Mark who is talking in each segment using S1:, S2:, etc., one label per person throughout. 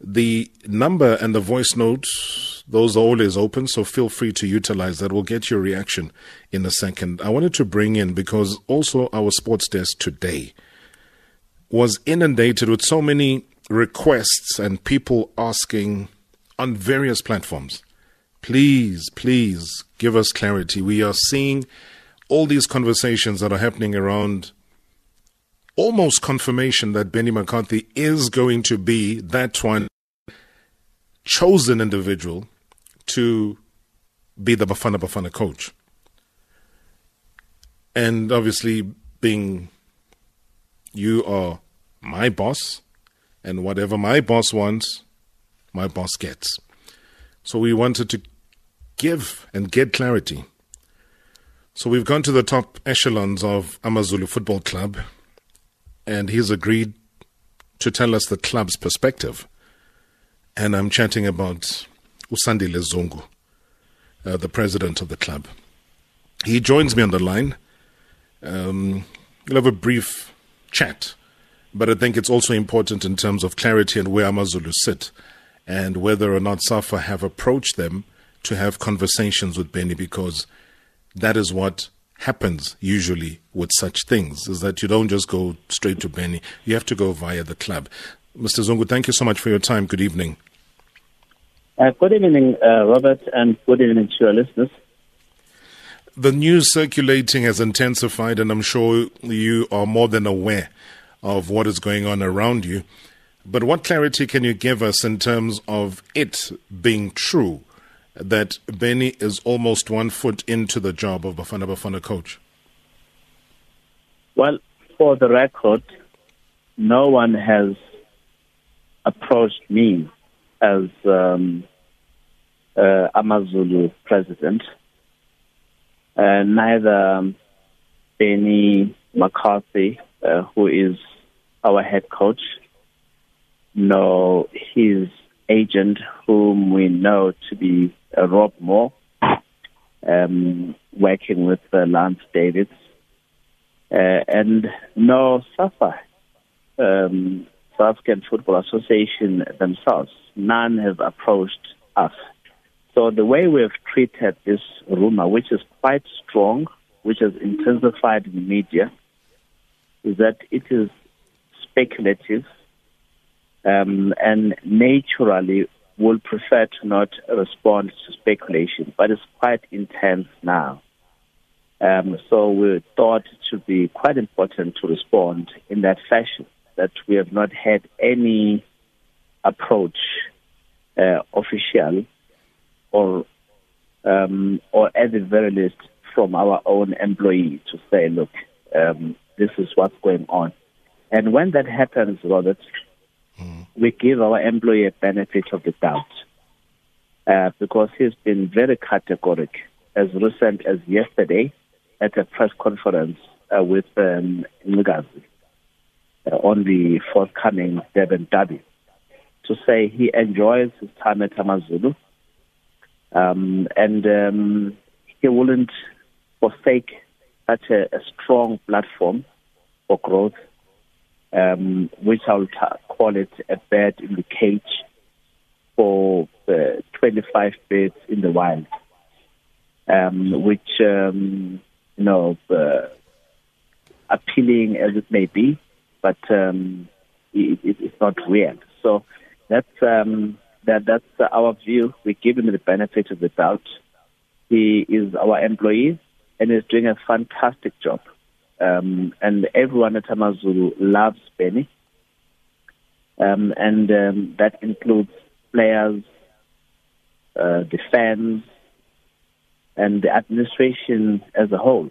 S1: The number and the voice notes, those are always open, so feel free to utilize that. We'll get your reaction in a second. I wanted to bring in because also our sports desk today was inundated with so many requests and people asking on various platforms. Please, please give us clarity. We are seeing all these conversations that are happening around almost confirmation that Benny McCarthy is going to be that one chosen individual to be the Bafana Bafana coach. And obviously, being you are my boss, and whatever my boss wants, my boss gets. So we wanted to give and get clarity. So we've gone to the top echelons of Amazulu Football Club and he's agreed to tell us the club's perspective. And I'm chatting about Usandile Zungu, uh, the president of the club. He joins me on the line. Um, we'll have a brief chat, but I think it's also important in terms of clarity and where Amazulu sit and whether or not SAFA have approached them to have conversations with Benny because that is what happens usually with such things is that you don't just go straight to Benny. You have to go via the club. Mr. Zungu, thank you so much for your time. Good evening.
S2: Uh, good evening, uh, Robert, and good evening to your listeners.
S1: The news circulating has intensified, and I'm sure you are more than aware of what is going on around you. But what clarity can you give us in terms of it being true that Benny is almost one foot into the job of Bafana Bafana coach?
S2: Well, for the record, no one has approached me as um, uh, Amazulu president. Uh, neither um, Benny McCarthy, uh, who is our head coach, nor his agent, whom we know to be uh, Rob Moore, um, working with uh, Lance Davids, uh, and no SAFA, um, South African Football Association themselves. None have approached us. So the way we've treated this rumor, which is quite strong, which has intensified in the media, is that it is speculative um, and naturally will prefer to not respond to speculation, but it's quite intense now. Um, so we thought it should be quite important to respond in that fashion, that we have not had any approach, uh, official or um, or at the very least from our own employee to say, look, um, this is what's going on. And when that happens, Robert. We give our employee a benefit of the doubt uh, because he's been very categoric as recent as yesterday at a press conference uh, with um, Ncikazi uh, on the forthcoming Durban Derby. To say he enjoys his time at Amazulu um, and um, he wouldn't forsake such a, a strong platform for growth um, which I'll call it a bird in the cage for uh, 25 birds in the wild, um, which, um, you know, uh, appealing as it may be, but um, it, it, it's not real. So that's um, that, that's our view. We give him the benefit of the doubt. He is our employee and is doing a fantastic job. Um, and everyone at Amazulu loves Benny. Um, and um, that includes players, uh, the fans, and the administration as a whole.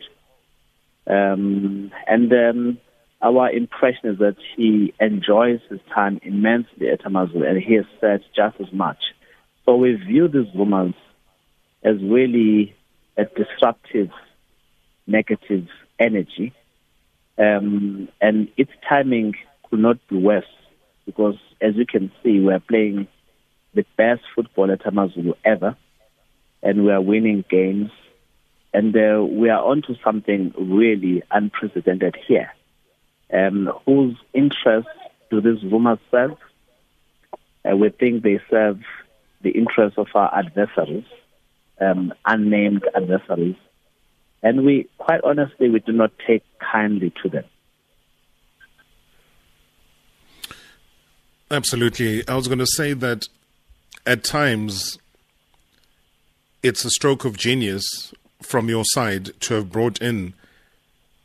S2: Um, and um, our impression is that he enjoys his time immensely at Amazulu, and he has said just as much. So we view these rumors as really a disruptive, negative energy. Um, and its timing could not be worse because, as you can see, we're playing the best football at Amazulu ever, and we are winning games. And uh, we are onto something really unprecedented here. Um, whose interests do these rumors serve? Uh, we think they serve the interests of our adversaries, um, unnamed adversaries, and we, quite honestly, we do not take kindly to them.
S1: Absolutely. I was going to say that at times it's a stroke of genius from your side to have brought in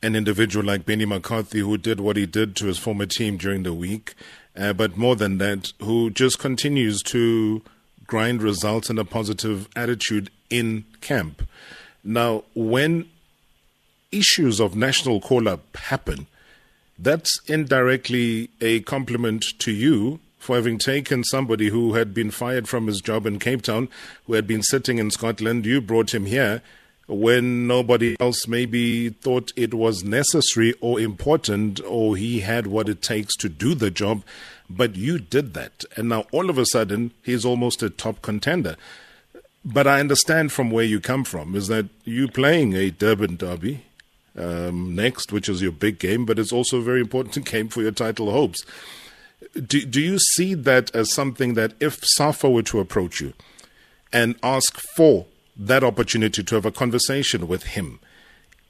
S1: an individual like Benny McCarthy who did what he did to his former team during the week, uh, but more than that, who just continues to grind results and a positive attitude in camp. Now, when issues of national call up happen, that's indirectly a compliment to you for having taken somebody who had been fired from his job in Cape Town, who had been sitting in Scotland. You brought him here when nobody else maybe thought it was necessary or important or he had what it takes to do the job. But you did that. And now all of a sudden, he's almost a top contender. But I understand from where you come from is that you playing a Durban derby um, next, which is your big game, but it's also a very important game for your title hopes. Do, do you see that as something that if SAFA were to approach you and ask for that opportunity to have a conversation with him,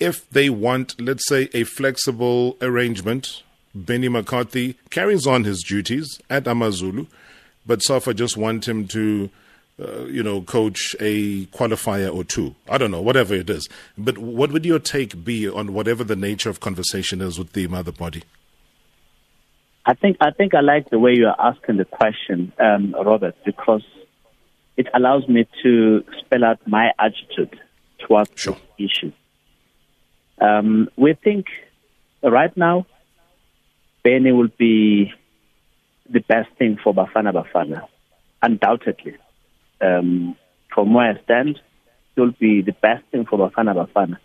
S1: if they want, let's say, a flexible arrangement, Benny McCarthy carries on his duties at Amazulu, but SAFA just want him to uh, you know, coach a qualifier or two. I don't know, whatever it is. But what would your take be on whatever the nature of conversation is with the mother body?
S2: I think I think I like the way you are asking the question, um, Robert, because it allows me to spell out my attitude towards sure. this issue. Um, we think right now, Benny will be the best thing for Bafana Bafana, undoubtedly um, from where I stand, it will be the best thing for Bafana Bafana.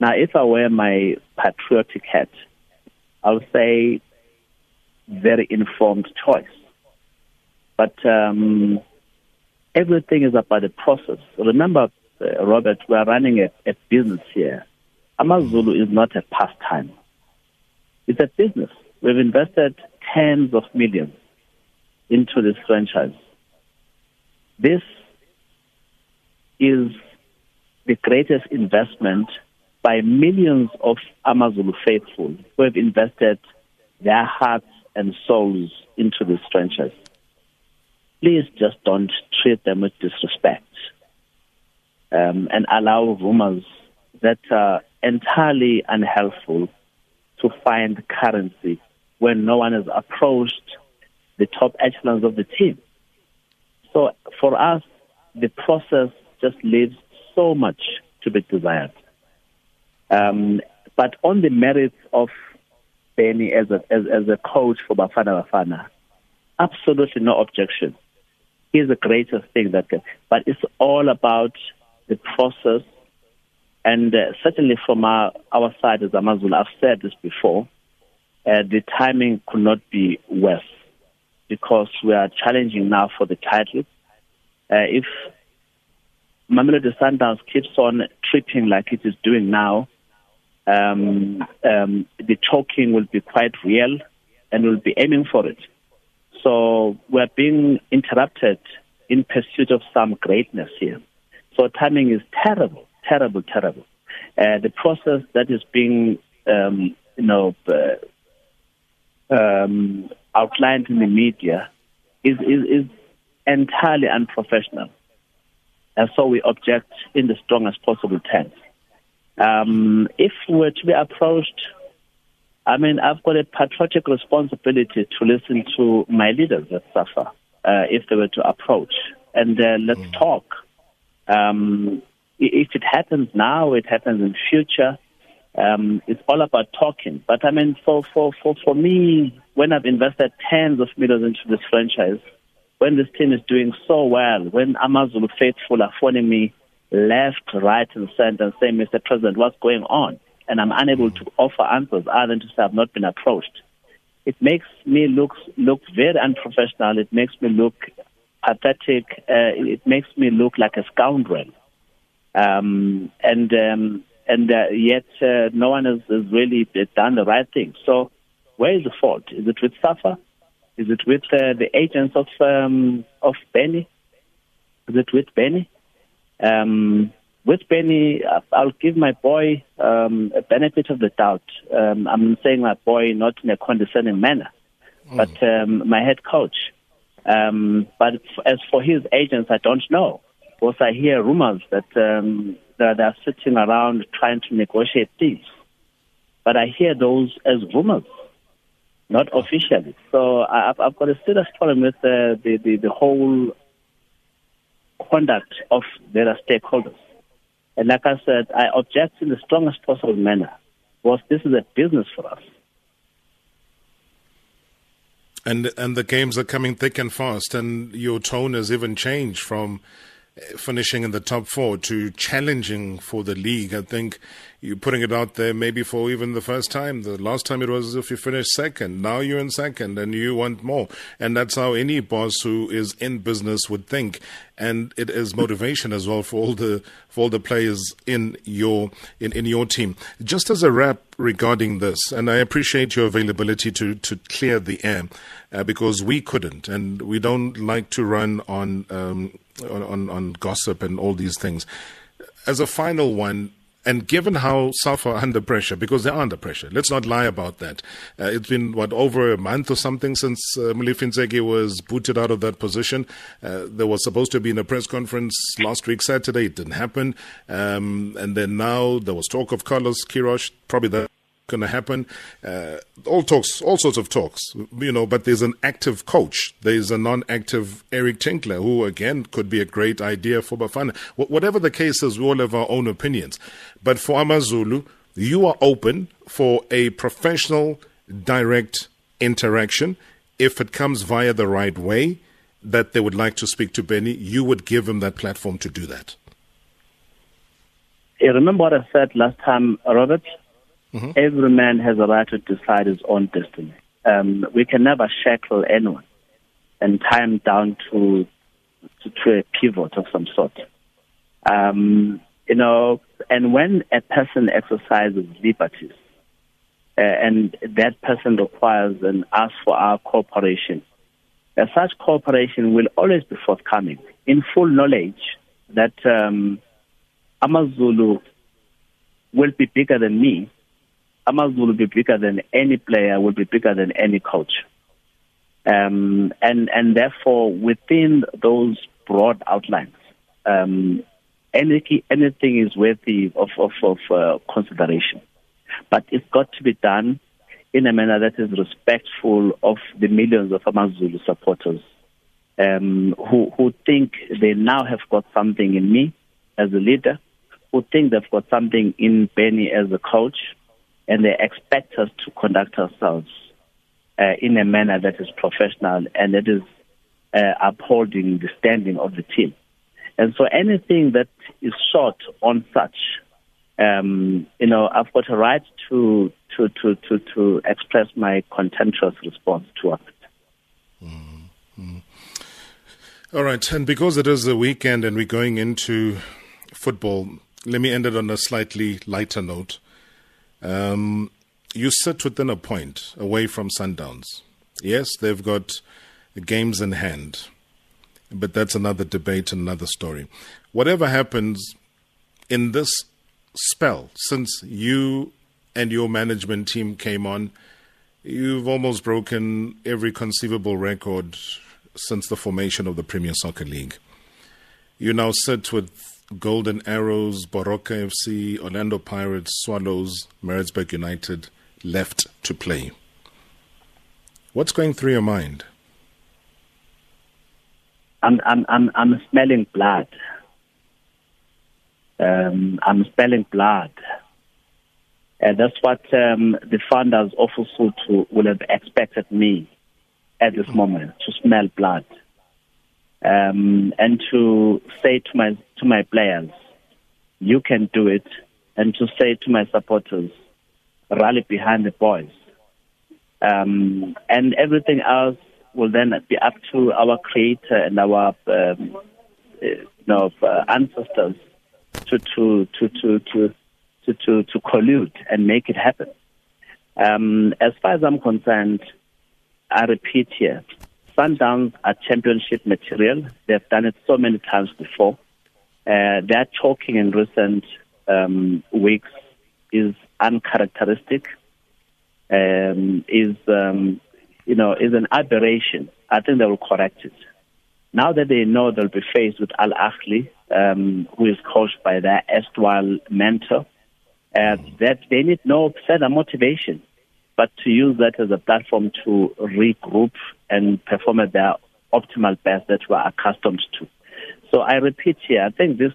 S2: Now, if I wear my patriotic hat, I'll say very informed choice. But um, everything is about the process. Remember, uh, Robert, we are running a, a business here. Amazulu is not a pastime. It's a business. We've invested tens of millions into this franchise. This is the greatest investment by millions of Amazulu faithful who have invested their hearts and souls into this franchise. Please just don't treat them with disrespect um, and allow rumors that are entirely unhelpful to find currency when no one has approached the top echelons of the team. So for us, the process just leaves so much to be desired. Um, but on the merits of Benny as a, as, as a coach for Bafana Bafana, absolutely no objection. He's the greatest thing that can, but it's all about the process. And uh, certainly from our, our side as Amazulu, I've said this before, uh, the timing could not be worse because we are challenging now for the title. Uh, if Mamelodi Sundowns keeps on tripping like it is doing now, um, um, the choking will be quite real and we'll be aiming for it. So we're being interrupted in pursuit of some greatness here. So timing is terrible, terrible, terrible. Uh, the process that is being, um, you know, uh, um, outlined in the media is, is, is entirely unprofessional and so we object in the strongest possible terms. Um, if we were to be approached, I mean, I've got a patriotic responsibility to listen to my leaders at SAFA uh, if they were to approach, and uh, let's mm. talk. Um, if it happens now, it happens in future. Um, it's all about talking. But I mean, for, for, for, for me, when I've invested tens of millions into this franchise, when this team is doing so well, when Amazulu faithful are phoning me left, right, and center and saying, Mr. President, what's going on? And I'm unable to offer answers other than to say I've not been approached. It makes me look look very unprofessional. It makes me look pathetic. Uh, it makes me look like a scoundrel. Um, and um, and uh, yet uh, no one has, has really done the right thing. So where is the fault? Is it with SAFA? Is it with uh, the agents of um, of Benny? Is it with Benny? Um, with Benny, I'll give my boy um, a benefit of the doubt. Um, I'm saying my boy not in a condescending manner, mm. but um, my head coach. Um, but as for his agents, I don't know. Because I hear rumors that um, that they're sitting around trying to negotiate things. But I hear those as rumors, not officially. So I've, I've got a serious problem with uh, the, the, the whole conduct of their stakeholders. And like I said, I object in the strongest possible manner because this is a business for us.
S1: And and the games are coming thick and fast, and your tone has even changed from finishing in the top four to challenging for the league. I think you're putting it out there maybe for even the first time. The last time it was if you finished second. Now you're in second and you want more. And that's how any boss who is in business would think. And it is motivation as well for all the for all the players in your in, in your team. Just as a wrap regarding this, and I appreciate your availability to to clear the air uh, because we couldn't, and we don't like to run on um, on, on gossip and all these things. As a final one, and given how SAFA are under pressure, because they're under pressure, let's not lie about that. Uh, it's been, what, over a month or something since uh, Molefi was booted out of that position. Uh, there was supposed to be in a press conference last week, Saturday. It didn't happen. Um, and then now there was talk of Carlos Queiroz, probably that going to happen. Uh, all talks, all sorts of talks, you know. But there's an active coach. There's a non-active Eric Tinkler, who again could be a great idea for Bafana. Whatever the case is, we all have our own opinions. But for Amazulu, you are open for a professional, direct interaction. If it comes via the right way, that they would like to speak to Benny, you would give them that platform to do that.
S2: You remember what I said last time, Robert? Mm-hmm. Every man has a right to decide his own destiny. Um, we can never shackle anyone and tie him down to, to, to a pivot of some sort. Um, you know, and when a person exercises liberties, uh, and that person requires and asks for our cooperation, uh, such cooperation will always be forthcoming in full knowledge that um, Amazulu will be bigger than me Amazulu will be bigger than any player, will be bigger than any coach. Um, and, and therefore, within those broad outlines, um, any, anything is worthy of, of, of uh, consideration. But it's got to be done in a manner that is respectful of the millions of Amazulu supporters um, who, who think they now have got something in me as a leader, who think they've got something in Benny as a coach, and they expect us to conduct ourselves uh, in a manner that is professional and that is uh, upholding the standing of the team. And so anything that is short on such, um, you know, I've got a right to, to, to, to, to express my contemptuous response towards it.
S1: Mm-hmm. All right. And because it is the weekend and we're going into football, let me end it on a slightly lighter note. Um, you sit within a point away from Sundowns. Yes, they've got games in hand, but that's another debate, another story. Whatever happens in this spell, since you and your management team came on, you've almost broken every conceivable record since the formation of the Premier Soccer League. You now sit with Golden Arrows, Baroka FC, Orlando Pirates, Swallows, Maritzburg United left to play. What's going through your mind?
S2: I'm I'm I'm, I'm smelling blood. Um, I'm smelling blood. And that's what um, the founders of Usutu would have expected me at this moment to smell blood um, and to say to my to my players, you can do it, and to say to my supporters, rally behind the boys, um, and everything else will then be up to our creator and our um, you know uh, ancestors to to to to to to to, to collude and make it happen. Um, as far as I'm concerned, I repeat here, Sundowns are championship material. They've done it so many times before. Uh, their talking in recent um, weeks is uncharacteristic. Um, is um, you know is an aberration. I think they will correct it. Now that they know they'll be faced with Al Ahly, um, who is coached by their erstwhile mentor, uh, that they need no further motivation, but to use that as a platform to regroup and perform at their optimal best that we're accustomed to. So I repeat here, I think this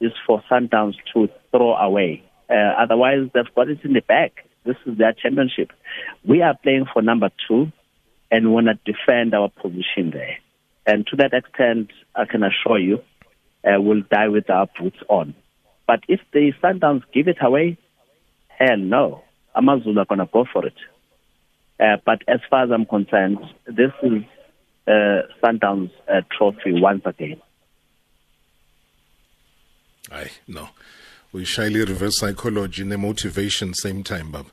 S2: is for Sundowns to throw away. Uh, otherwise, they've got it in the bag. This is their championship. We are playing for number two, and want to defend our position there. And to that extent, I can assure you, uh, we'll die with our boots on. But if the Sundowns give it away, hell no. Amazulu are going to go for it. Uh, but as far as I'm concerned, this is uh, Sundowns uh, trophy once again.
S1: I no. We shyly reverse psychology and the motivation same time, Bab.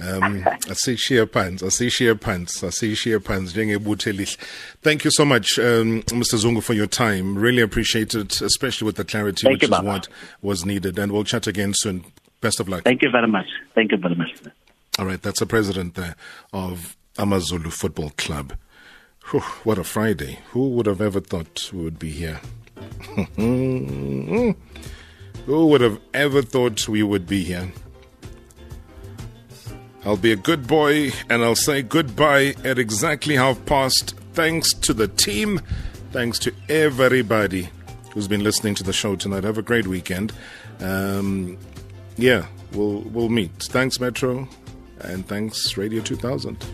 S1: Um, I see sheer pants, I see sheer pants, I see sheer pants. Thank you so much, um, Mr. Zungu, for your time. Really appreciate it, especially with the clarity,
S2: Thank
S1: which
S2: you,
S1: is what was needed. And we'll chat again soon. Best of luck.
S2: Thank you very much. Thank you very much.
S1: All right, that's the president there of Amazulu Football Club. Whew, what a Friday. Who would have ever thought we would be here? Who would have ever thought we would be here? I'll be a good boy and I'll say goodbye at exactly half past. Thanks to the team. Thanks to everybody who's been listening to the show tonight. Have a great weekend. Um, yeah, we'll we'll meet. Thanks, Metro, and thanks, Radio 2000.